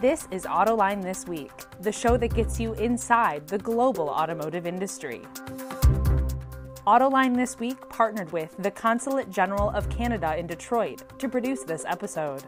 This is Autoline This Week, the show that gets you inside the global automotive industry. Autoline This Week partnered with the Consulate General of Canada in Detroit to produce this episode.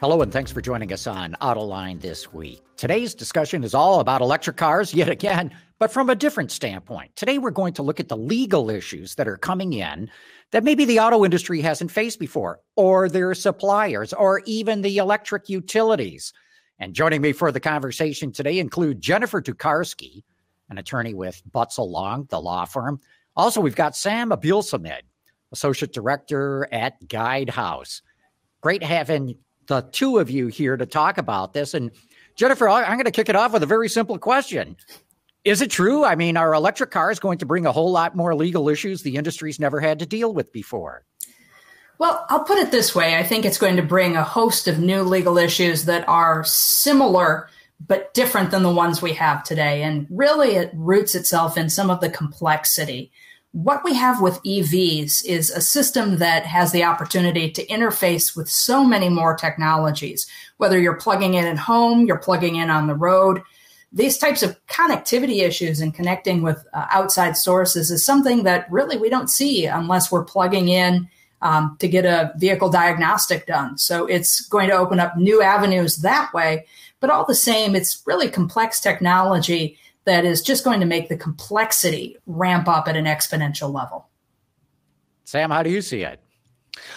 Hello, and thanks for joining us on Autoline this week. Today's discussion is all about electric cars, yet again, but from a different standpoint. Today, we're going to look at the legal issues that are coming in that maybe the auto industry hasn't faced before, or their suppliers, or even the electric utilities. And joining me for the conversation today include Jennifer Tokarski, an attorney with Butzel Long, the law firm. Also, we've got Sam Abuelsamid, Associate Director at Guidehouse. Great having the two of you here to talk about this. And Jennifer, I'm going to kick it off with a very simple question. Is it true? I mean, are electric cars going to bring a whole lot more legal issues the industry's never had to deal with before? Well, I'll put it this way. I think it's going to bring a host of new legal issues that are similar but different than the ones we have today. And really, it roots itself in some of the complexity. What we have with EVs is a system that has the opportunity to interface with so many more technologies. Whether you're plugging in at home, you're plugging in on the road, these types of connectivity issues and connecting with uh, outside sources is something that really we don't see unless we're plugging in um, to get a vehicle diagnostic done. So it's going to open up new avenues that way. But all the same, it's really complex technology that is just going to make the complexity ramp up at an exponential level. Sam, how do you see it?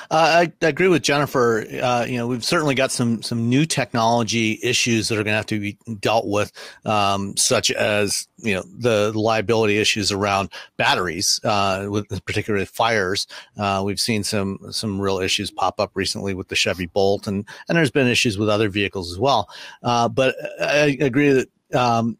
Uh, I, I, agree with Jennifer. Uh, you know, we've certainly got some some new technology issues that are going to have to be dealt with, um, such as you know the liability issues around batteries, uh, with particularly fires. Uh, we've seen some some real issues pop up recently with the Chevy Bolt, and and there's been issues with other vehicles as well. Uh, but I agree that um,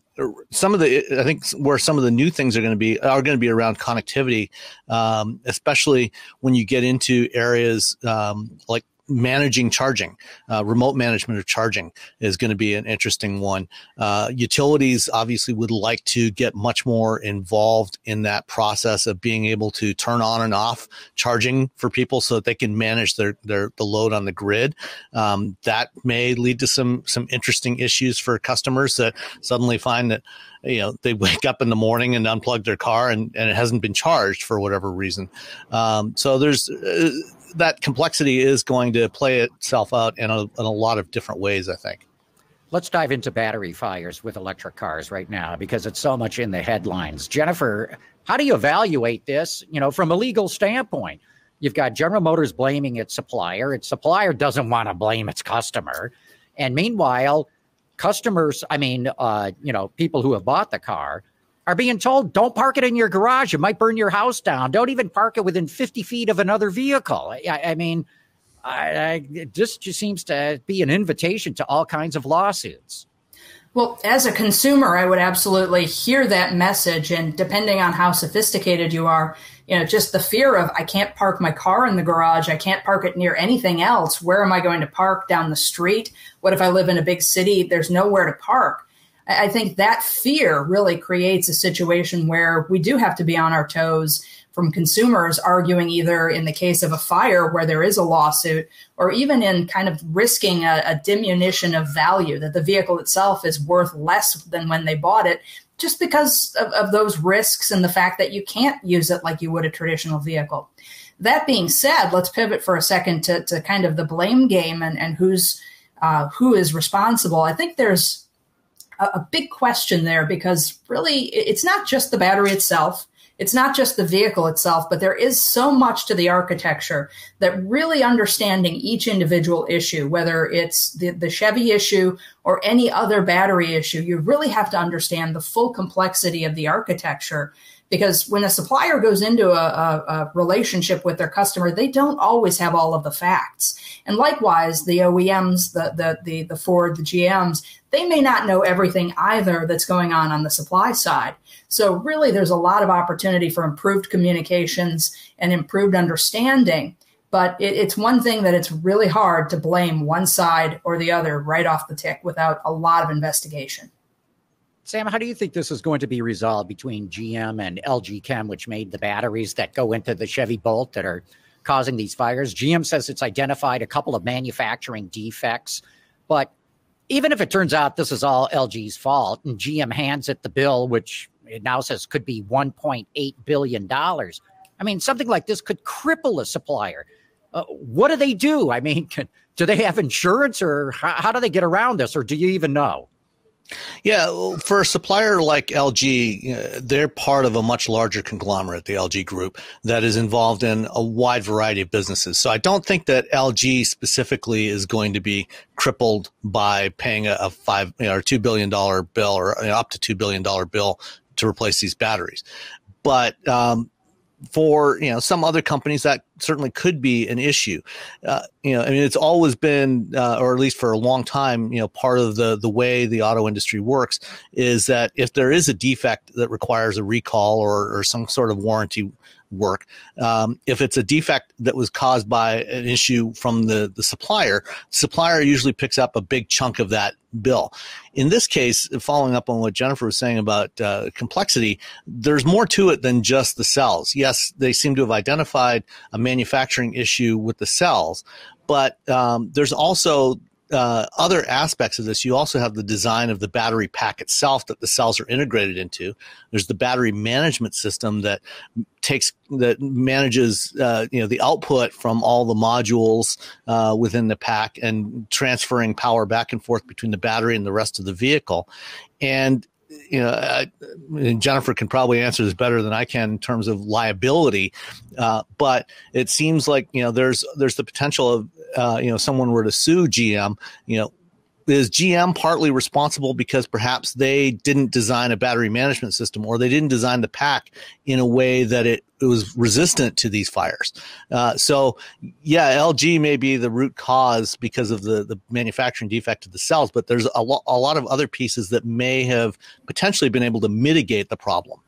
some of the I think where some of the new things are going to be are going to be around connectivity, um, especially when you get into areas um, like managing charging, uh, remote management of charging is going to be an interesting one. Uh, utilities obviously would like to get much more involved in that process of being able to turn on and off charging for people so that they can manage their, their the load on the grid. Um, that may lead to some some interesting issues for customers that suddenly find that you know they wake up in the morning and unplug their car and, and it hasn't been charged for whatever reason. Um, so there's uh, that complexity is going to play itself out in a, in a lot of different ways, I think. Let's dive into battery fires with electric cars right now because it's so much in the headlines. Jennifer, how do you evaluate this, you know, from a legal standpoint? You've got General Motors blaming its supplier. Its supplier doesn't want to blame its customer. And meanwhile, customers, I mean, uh, you know, people who have bought the car are being told don't park it in your garage. It might burn your house down. Don't even park it within 50 feet of another vehicle. I, I mean, I, I, just, just seems to be an invitation to all kinds of lawsuits. Well, as a consumer, I would absolutely hear that message. And depending on how sophisticated you are, you know, just the fear of I can't park my car in the garage, I can't park it near anything else. Where am I going to park down the street? What if I live in a big city? There's nowhere to park. I think that fear really creates a situation where we do have to be on our toes from consumers arguing either in the case of a fire where there is a lawsuit or even in kind of risking a, a diminution of value that the vehicle itself is worth less than when they bought it just because of, of those risks and the fact that you can't use it like you would a traditional vehicle. That being said, let's pivot for a second to, to kind of the blame game and, and who's uh, who is responsible. I think there's a, a big question there because really it's not just the battery itself. It's not just the vehicle itself, but there is so much to the architecture that really understanding each individual issue, whether it's the, the Chevy issue or any other battery issue, you really have to understand the full complexity of the architecture because when a supplier goes into a, a, a, relationship with their customer, they don't always have all of the facts. And likewise, the OEMs, the, the, the, the Ford, the GMs, they may not know everything either that's going on on the supply side. So really, there's a lot of opportunity for improved communications and improved understanding. But it, it's one thing that it's really hard to blame one side or the other right off the tick without a lot of investigation. Sam, how do you think this is going to be resolved between GM and LG Chem, which made the batteries that go into the Chevy Bolt that are causing these fires. GM says it's identified a couple of manufacturing defects, but even if it turns out this is all LG's fault and GM hands it the bill, which it now says could be $1.8 billion, I mean, something like this could cripple a supplier. Uh, what do they do? I mean, can, do they have insurance or how, how do they get around this or do you even know? Yeah, for a supplier like LG, uh, they're part of a much larger conglomerate, the LG Group, that is involved in a wide variety of businesses. So I don't think that LG specifically is going to be crippled by paying a, a five you know, or two billion dollar bill or you know, up to two billion dollar bill to replace these batteries. But um, for you know some other companies that certainly could be an issue. Uh, you know, I mean, it's always been, uh, or at least for a long time, you know, part of the the way the auto industry works is that if there is a defect that requires a recall or, or some sort of warranty work. Um, if it's a defect that was caused by an issue from the, the supplier, supplier usually picks up a big chunk of that bill. In this case, following up on what Jennifer was saying about uh, complexity, there's more to it than just the cells. Yes, they seem to have identified a manufacturing issue with the cells, but um, there's also uh, other aspects of this, you also have the design of the battery pack itself that the cells are integrated into. There's the battery management system that takes that manages uh, you know the output from all the modules uh, within the pack and transferring power back and forth between the battery and the rest of the vehicle. And you know, I, Jennifer can probably answer this better than I can in terms of liability, uh, but it seems like you know there's there's the potential of uh, you know someone were to sue GM, you know, is GM partly responsible because perhaps they didn't design a battery management system or they didn't design the pack in a way that it, it was resistant to these fires. Uh, so, yeah, LG may be the root cause because of the, the manufacturing defect of the cells, but there's a, lo- a lot of other pieces that may have potentially been able to mitigate the problem.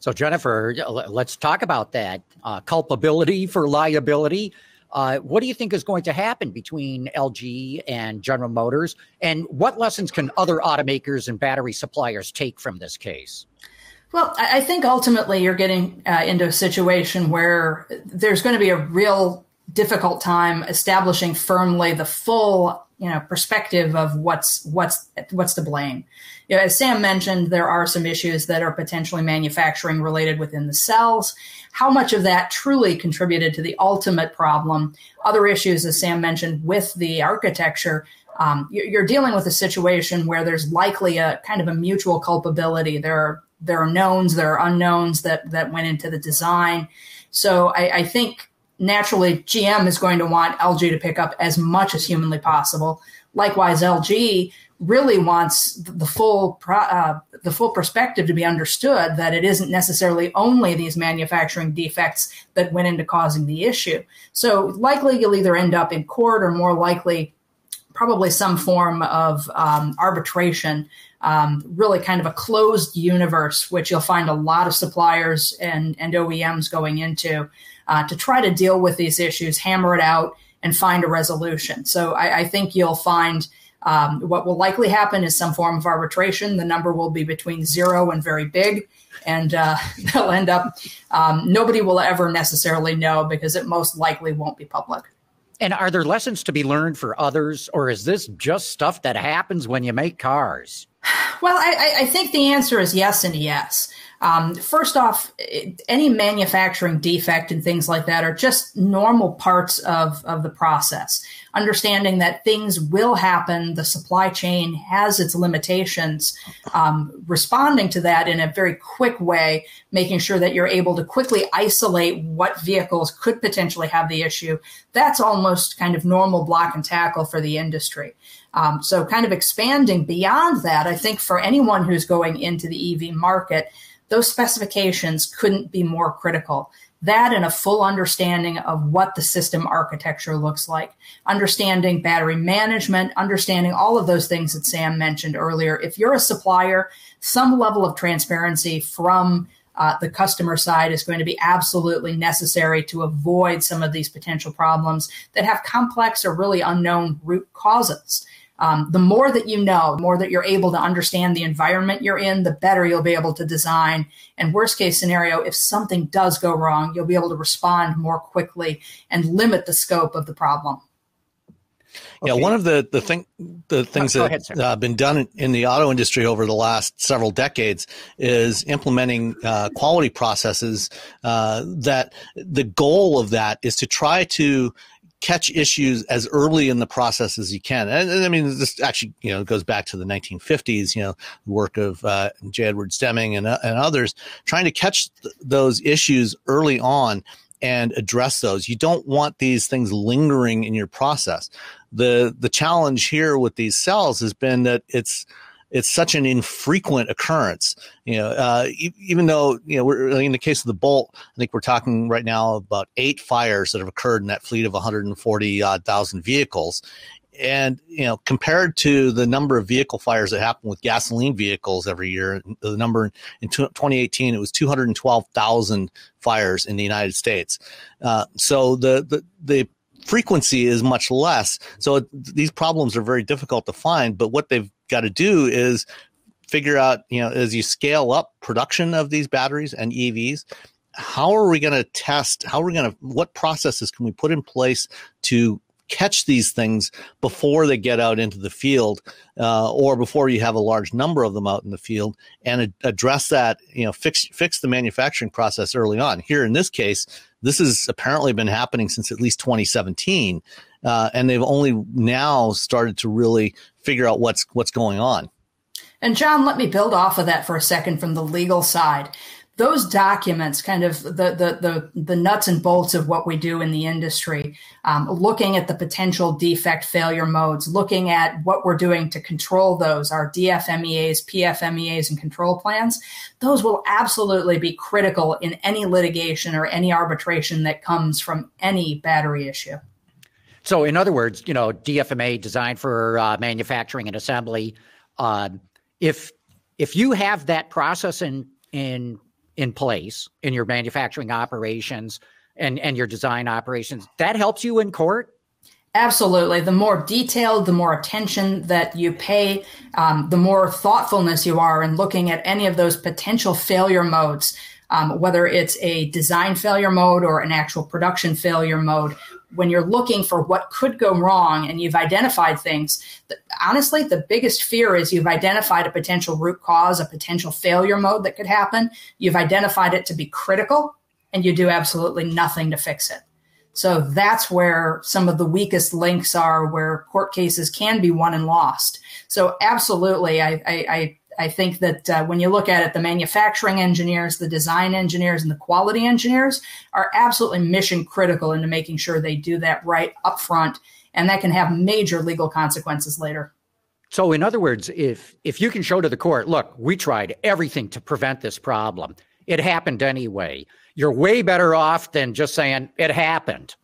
So, Jennifer, let's talk about that uh, culpability for liability. Uh, what do you think is going to happen between LG and General Motors? And what lessons can other automakers and battery suppliers take from this case? Well, I think ultimately you're getting uh, into a situation where there's going to be a real difficult time establishing firmly the full you know perspective of what's what's what's to blame. You know, as Sam mentioned, there are some issues that are potentially manufacturing related within the cells. How much of that truly contributed to the ultimate problem? Other issues, as Sam mentioned, with the architecture. Um, you're dealing with a situation where there's likely a kind of a mutual culpability. There are there are knowns, there are unknowns that that went into the design. So I, I think naturally GM is going to want LG to pick up as much as humanly possible. Likewise, LG really wants the full uh, the full perspective to be understood that it isn't necessarily only these manufacturing defects that went into causing the issue. So likely you'll either end up in court or more likely probably some form of um, arbitration. Um, really kind of a closed universe, which you'll find a lot of suppliers and, and OEMs going into uh, to try to deal with these issues, hammer it out, and find a resolution. So I, I think you'll find um, what will likely happen is some form of arbitration. The number will be between zero and very big, and uh, they'll end up. Um, nobody will ever necessarily know because it most likely won't be public. And are there lessons to be learned for others, or is this just stuff that happens when you make cars? Well, I, I think the answer is yes and yes. Um, first off, any manufacturing defect and things like that are just normal parts of, of the process. Understanding that things will happen, the supply chain has its limitations, um, responding to that in a very quick way, making sure that you're able to quickly isolate what vehicles could potentially have the issue. That's almost kind of normal block and tackle for the industry. Um, so, kind of expanding beyond that, I think for anyone who's going into the EV market, those specifications couldn't be more critical. That and a full understanding of what the system architecture looks like, understanding battery management, understanding all of those things that Sam mentioned earlier. If you're a supplier, some level of transparency from uh, the customer side is going to be absolutely necessary to avoid some of these potential problems that have complex or really unknown root causes. Um, the more that you know, the more that you're able to understand the environment you're in, the better you'll be able to design. And worst case scenario, if something does go wrong, you'll be able to respond more quickly and limit the scope of the problem. Okay. Yeah, one of the the thing the things oh, that have uh, been done in the auto industry over the last several decades is implementing uh, quality processes. Uh, that the goal of that is to try to catch issues as early in the process as you can. And, and, I mean, this actually, you know, goes back to the 1950s, you know, the work of uh, J. Edwards Deming and, uh, and others trying to catch th- those issues early on and address those. You don't want these things lingering in your process. The the challenge here with these cells has been that it's it's such an infrequent occurrence. You know, uh, even though you know we're in the case of the Bolt, I think we're talking right now about eight fires that have occurred in that fleet of 140,000 vehicles, and you know compared to the number of vehicle fires that happen with gasoline vehicles every year the number in 2018 it was 212000 fires in the united states uh, so the, the the frequency is much less so it, these problems are very difficult to find but what they've got to do is figure out you know as you scale up production of these batteries and evs how are we going to test how are we going to what processes can we put in place to catch these things before they get out into the field uh, or before you have a large number of them out in the field and ad- address that you know fix fix the manufacturing process early on? Here in this case this has apparently been happening since at least 2017 uh, and they've only now started to really figure out what's what's going on. And John, let me build off of that for a second from the legal side those documents, kind of the, the, the, the, nuts and bolts of what we do in the industry, um, looking at the potential defect failure modes, looking at what we're doing to control those, our DFMEAs, PFMEAs, and control plans, those will absolutely be critical in any litigation or any arbitration that comes from any battery issue. So, in other words, you know, DFMA designed for uh, manufacturing and assembly. Uh, if if you have that process in in in place in your manufacturing operations and, and your design operations, that helps you in court? Absolutely. The more detailed, the more attention that you pay, um, the more thoughtfulness you are in looking at any of those potential failure modes, um, whether it's a design failure mode or an actual production failure mode when you're looking for what could go wrong and you've identified things, honestly, the biggest fear is you've identified a potential root cause, a potential failure mode that could happen. You've identified it to be critical and you do absolutely nothing to fix it. So that's where some of the weakest links are, where court cases can be won and lost. So absolutely, I, I, I I think that uh, when you look at it, the manufacturing engineers, the design engineers, and the quality engineers are absolutely mission critical into making sure they do that right up front, and that can have major legal consequences later. So, in other words, if if you can show to the court, look, we tried everything to prevent this problem, it happened anyway. You're way better off than just saying it happened.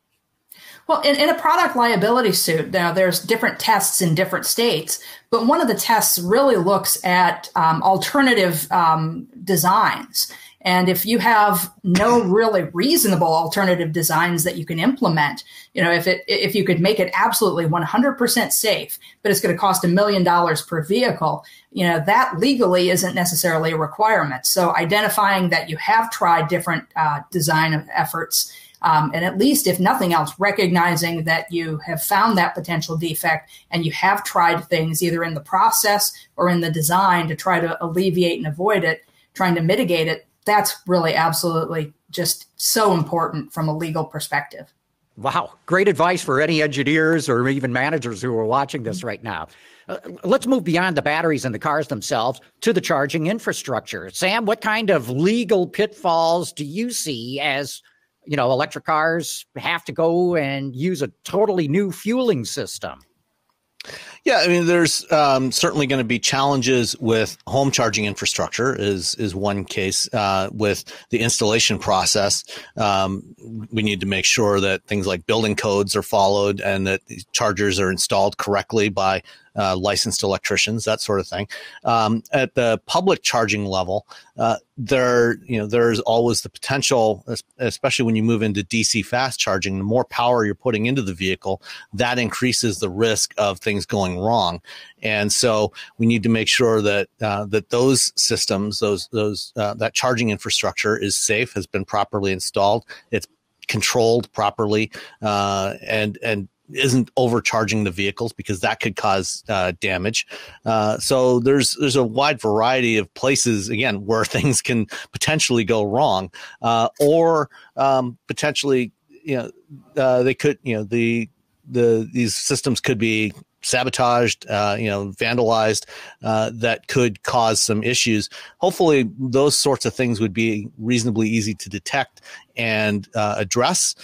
Well, in, in, a product liability suit, now there's different tests in different states, but one of the tests really looks at um, alternative um, designs. And if you have no really reasonable alternative designs that you can implement, you know, if it if you could make it absolutely 100% safe, but it's going to cost a million dollars per vehicle, you know, that legally isn't necessarily a requirement. So identifying that you have tried different uh, design efforts um, and at least, if nothing else, recognizing that you have found that potential defect and you have tried things either in the process or in the design to try to alleviate and avoid it, trying to mitigate it, that's really absolutely just so important from a legal perspective. Wow. Great advice for any engineers or even managers who are watching this right now. Uh, let's move beyond the batteries and the cars themselves to the charging infrastructure. Sam, what kind of legal pitfalls do you see as you know, electric cars have to go and use a totally new fueling system. Yeah, I mean, there's um, certainly going to be challenges with home charging infrastructure. Is is one case uh, with the installation process. Um, we need to make sure that things like building codes are followed and that chargers are installed correctly by uh, licensed electricians, that sort of thing. Um, at the public charging level, uh, there you know there's always the potential, especially when you move into DC fast charging. The more power you're putting into the vehicle, that increases the risk of things going wrong. And so we need to make sure that uh, that those systems, those those uh, that charging infrastructure is safe, has been properly installed, it's controlled properly, uh, and and isn't overcharging the vehicles because that could cause uh, damage. Uh, so there's there's a wide variety of places again where things can potentially go wrong, uh, or um, potentially you know uh, they could you know the the these systems could be sabotaged, uh, you know, vandalized, uh, that could cause some issues. Hopefully, those sorts of things would be reasonably easy to detect and uh, address.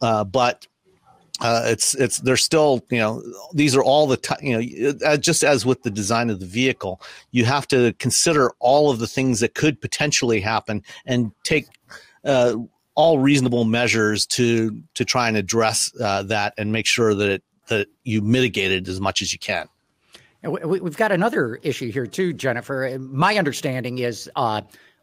Uh, but uh, it's it's they're still you know these are all the t- you know uh, just as with the design of the vehicle you have to consider all of the things that could potentially happen and take uh, all reasonable measures to to try and address uh, that and make sure that it, that you mitigate it as much as you can. We've got another issue here too, Jennifer. My understanding is uh,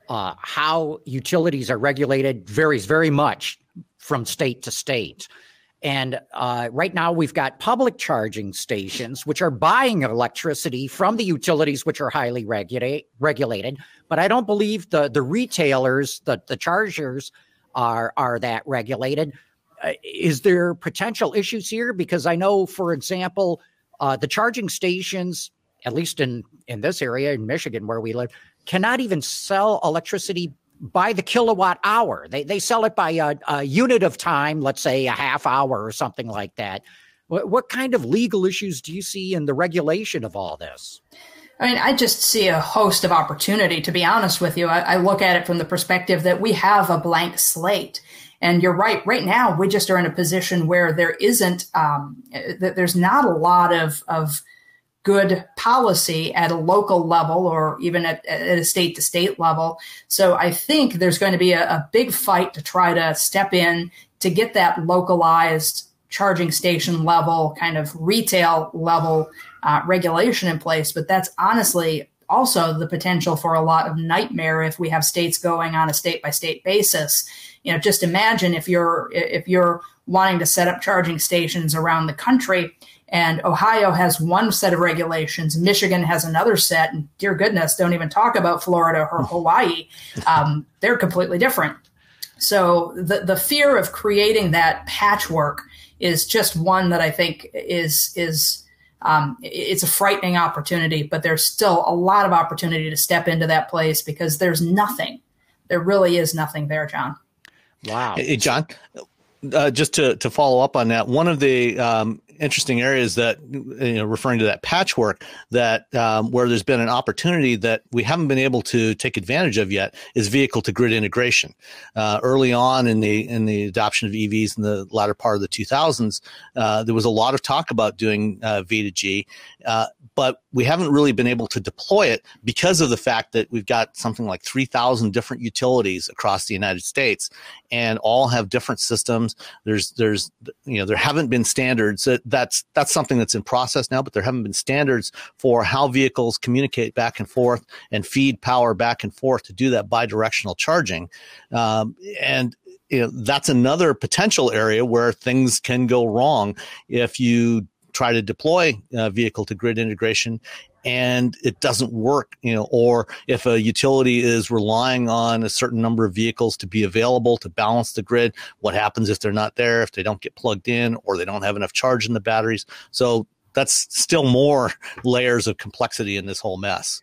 uh, how utilities are regulated varies very much from state to state. And uh, right now, we've got public charging stations, which are buying electricity from the utilities, which are highly regulate, regulated. But I don't believe the the retailers, the the chargers, are are that regulated. Uh, is there potential issues here? Because I know, for example, uh, the charging stations, at least in in this area in Michigan where we live, cannot even sell electricity by the kilowatt hour. They they sell it by a, a, unit of time, let's say a half hour or something like that. What, what kind of legal issues do you see in the regulation of all this? I mean, I just see a host of opportunity. To be honest with you, I, I look at it from the perspective that we have a blank slate. And you're right. Right now, we just are in a position where there isn't, um, there's not a lot of of good policy at a local level or even at, at a state to state level. So I think there's going to be a, a big fight to try to step in to get that localized charging station level, kind of retail level uh, regulation in place. But that's honestly also the potential for a lot of nightmare if we have states going on a state by state basis. You know, just imagine if you're if you're wanting to set up charging stations around the country and Ohio has one set of regulations, Michigan has another set, and dear goodness, don't even talk about Florida or Hawaii. Um, they're completely different. So the the fear of creating that patchwork is just one that I think is is um, it's a frightening opportunity, but there's still a lot of opportunity to step into that place because there's nothing. There really is nothing there, John. Wow. Hey, John, uh, just to, to follow up on that, one of the um, interesting areas that you know referring to that patchwork that um, where there's been an opportunity that we haven't been able to take advantage of yet is vehicle to grid integration. Uh, early on in the in the adoption of EVs in the latter part of the 2000s, uh, there was a lot of talk about doing uh, V to G, uh, but we haven't really been able to deploy it because of the fact that we've got something like 3,000 different utilities across the United States, and all have different systems. There's there's you know there haven't been standards that that's that's something that's in process now, but there haven't been standards for how vehicles communicate back and forth and feed power back and forth to do that bidirectional charging. Um, and you know, that's another potential area where things can go wrong if you try to deploy uh, vehicle to grid integration and it doesn't work, you know, or if a utility is relying on a certain number of vehicles to be available to balance the grid, what happens if they're not there, if they don't get plugged in or they don't have enough charge in the batteries? So that's still more layers of complexity in this whole mess.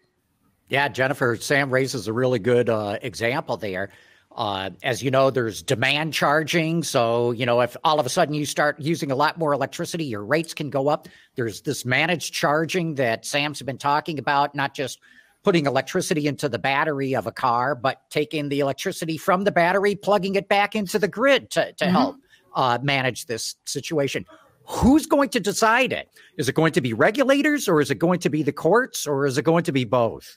Yeah, Jennifer, Sam raises a really good uh, example there. Uh, as you know, there's demand charging. So, you know, if all of a sudden you start using a lot more electricity, your rates can go up. There's this managed charging that Sam's been talking about, not just putting electricity into the battery of a car, but taking the electricity from the battery, plugging it back into the grid to, to mm-hmm. help uh, manage this situation. Who's going to decide it? Is it going to be regulators or is it going to be the courts or is it going to be both?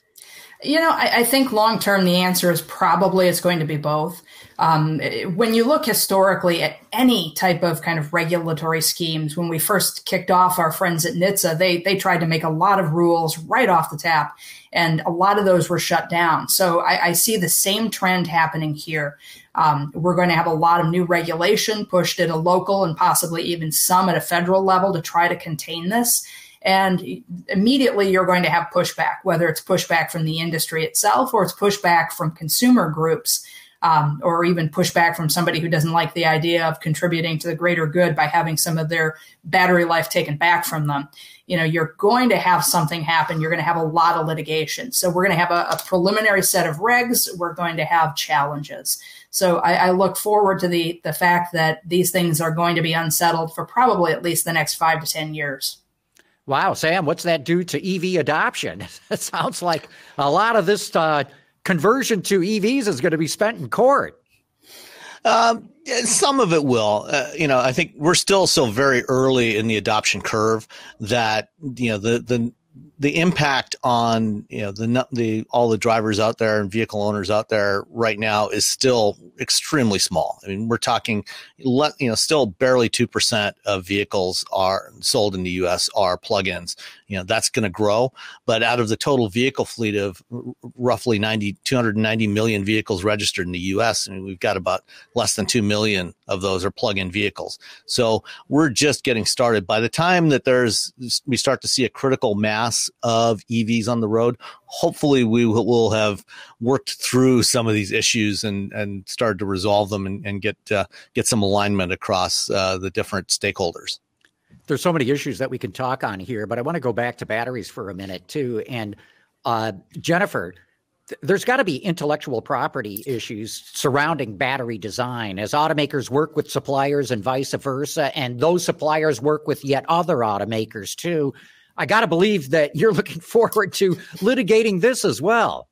You know, I, I think long term the answer is probably it's going to be both. Um, when you look historically at any type of kind of regulatory schemes, when we first kicked off our friends at NHTSA, they they tried to make a lot of rules right off the tap, and a lot of those were shut down. So I, I see the same trend happening here. Um, we're going to have a lot of new regulation pushed at a local and possibly even some at a federal level to try to contain this. And immediately you're going to have pushback, whether it's pushback from the industry itself or it's pushback from consumer groups um, or even pushback from somebody who doesn't like the idea of contributing to the greater good by having some of their battery life taken back from them. You know, you're going to have something happen. You're going to have a lot of litigation. So we're going to have a, a preliminary set of regs. We're going to have challenges. So I, I, look forward to the the fact that these things are going to be unsettled for probably at least the next five to ten years. Wow, Sam, what's that do to EV adoption? It sounds like a lot of this uh, conversion to EVs is going to be spent in court. Um, some of it will. Uh, you know, I think we're still so very early in the adoption curve that you know the the the impact on you know the the all the drivers out there and vehicle owners out there right now is still extremely small. I mean, we're talking, you know, still barely two percent of vehicles are sold in the U.S. are plug-ins you know that's going to grow but out of the total vehicle fleet of roughly 90 290 million vehicles registered in the US and we've got about less than 2 million of those are plug-in vehicles so we're just getting started by the time that there's we start to see a critical mass of EVs on the road hopefully we will have worked through some of these issues and and started to resolve them and, and get uh, get some alignment across uh, the different stakeholders there's so many issues that we can talk on here, but I want to go back to batteries for a minute too. And uh, Jennifer, there's got to be intellectual property issues surrounding battery design as automakers work with suppliers and vice versa, and those suppliers work with yet other automakers too. I got to believe that you're looking forward to litigating this as well.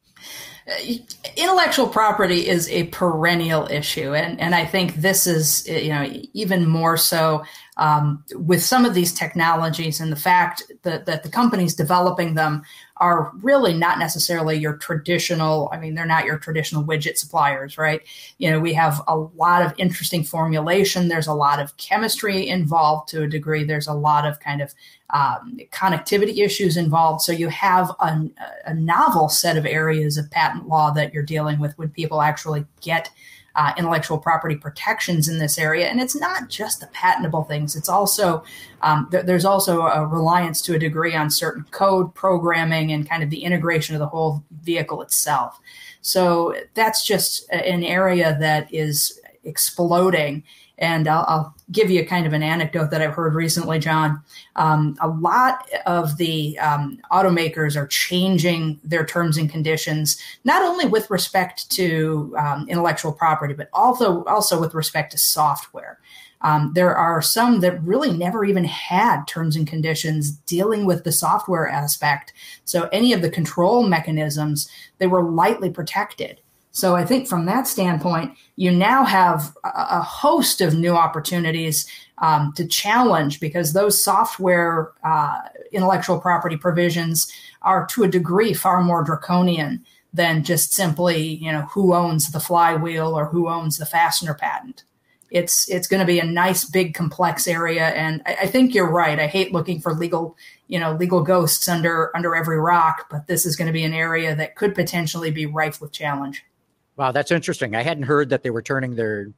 Uh, intellectual property is a perennial issue, and, and I think this is you know even more so um, with some of these technologies and the fact that, that the companies developing them are really not necessarily your traditional i mean they're not your traditional widget suppliers right? You know we have a lot of interesting formulation. There's a lot of chemistry involved to a degree. There's a lot of kind of um, connectivity issues involved. So you have a, a novel set of areas of patent law that you're dealing with when people actually get uh, intellectual property protections in this area. And it's not just the patentable things. It's also um, th- there's also a reliance to a degree on certain code programming and kind of the integration of the whole vehicle itself. So that's just an area that is exploding and I'll, I'll, give you kind of an anecdote that I've heard recently, John. Um, a lot of the um, automakers are changing their terms and conditions, not only with respect to um, intellectual property, but also also with respect to software. Um, there are some that really never even had terms and conditions dealing with the software aspect. So any of the control mechanisms, they were lightly protected. So I think from that standpoint, you now have a, host of new opportunities um, to challenge because those software uh, intellectual property provisions are to a degree far more draconian than just simply, you know, who owns the flywheel or who owns the fastener patent. It's it's going to be a nice, big, complex area, and I, I think you're right. I hate looking for legal, you know, legal ghosts under under every rock, but this is going to be an area that could potentially be rife with challenge. Wow, that's interesting. I hadn't heard that they were turning their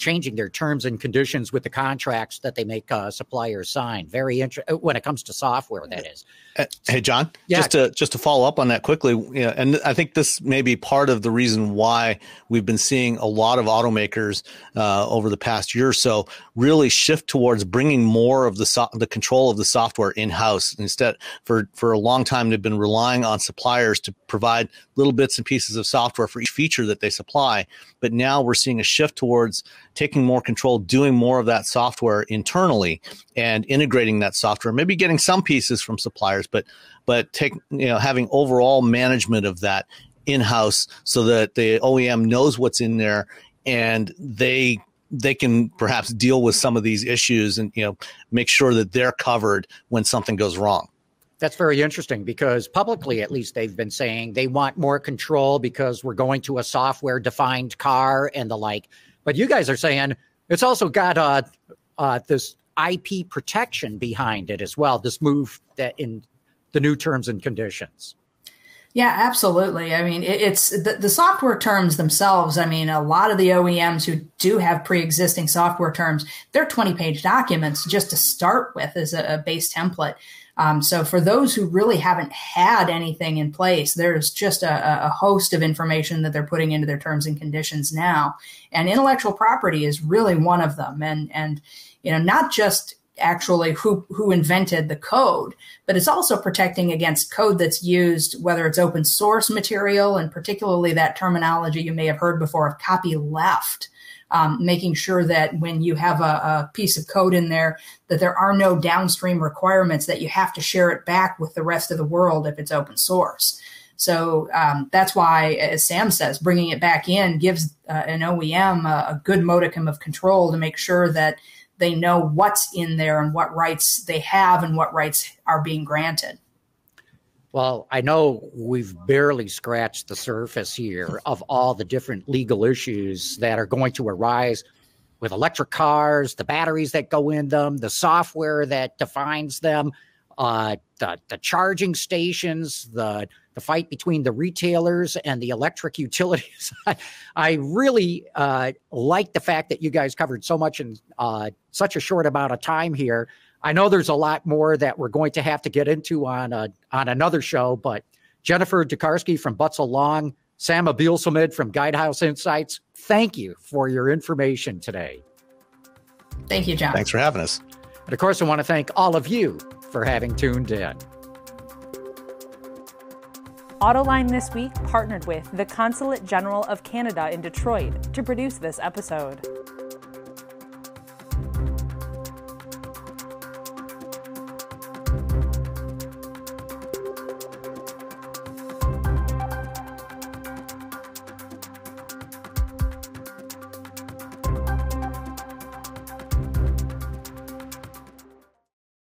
changing their terms and conditions with the contracts that they make uh, suppliers sign. Very interesting uh, when it comes to software. That is. Uh, hey, John. Yeah. Just to just to follow up on that quickly, you know, and I think this may be part of the reason why we've been seeing a lot of automakers uh, over the past year or so really shift towards bringing more of the so- the control of the software in house. Instead, for for a long time, they've been relying on suppliers to provide little bits and pieces of software for each feature that they supply. But now we're seeing a shift towards taking more control, doing more of that software internally and integrating that software, maybe getting some pieces from suppliers, but but take you know having overall management of that in house so that the OEM knows what's in there and they they can perhaps deal with some of these issues and you know make sure that they're covered when something goes wrong. That's very interesting because publicly, at least, they've been saying they want more control because we're going to a software defined car and the like. But you guys are saying it's also got uh, uh, this IP protection behind it as well. This move that in the new terms and conditions. Yeah, absolutely. I mean, it, it's the, the, software terms themselves. I mean, a lot of the OEMs who do have pre-existing software terms, they're 20-page documents just to start with as a, a base template. Um, so for those who really haven't had anything in place, there's just a, a, host of information that they're putting into their terms and conditions now, and intellectual property is really one of them. And and you know, not just actually who who invented the code, but it's also protecting against code that's used, whether it's open source material, and particularly that terminology you may have heard before of copy left. Um, making sure that when you have a, a, piece of code in there, that there are no downstream requirements that you have to share it back with the rest of the world if it's open source. So um, that's why, as Sam says, bringing it back in gives uh, an OEM a, a good modicum of control to make sure that they know what's in there and what rights they have and what rights are being granted. Well, I know we've barely scratched the surface here of all the different legal issues that are going to arise with electric cars, the batteries that go in them, the software that defines them, uh, the, the charging stations, the the fight between the retailers and the electric utilities. I, really uh, like the fact that you guys covered so much in uh, such a short amount of time here. I know there's a lot more that we're going to have to get into on a, on another show, but Jennifer Tokarski from Butzel Long, Sam Abuelsamid from Guidehouse Insights, thank you for your information today. Thank you, John. Thanks for having us. And of course, I want to thank all of you for having tuned in. Autoline This Week partnered with the Consulate General of Canada in Detroit to produce this episode.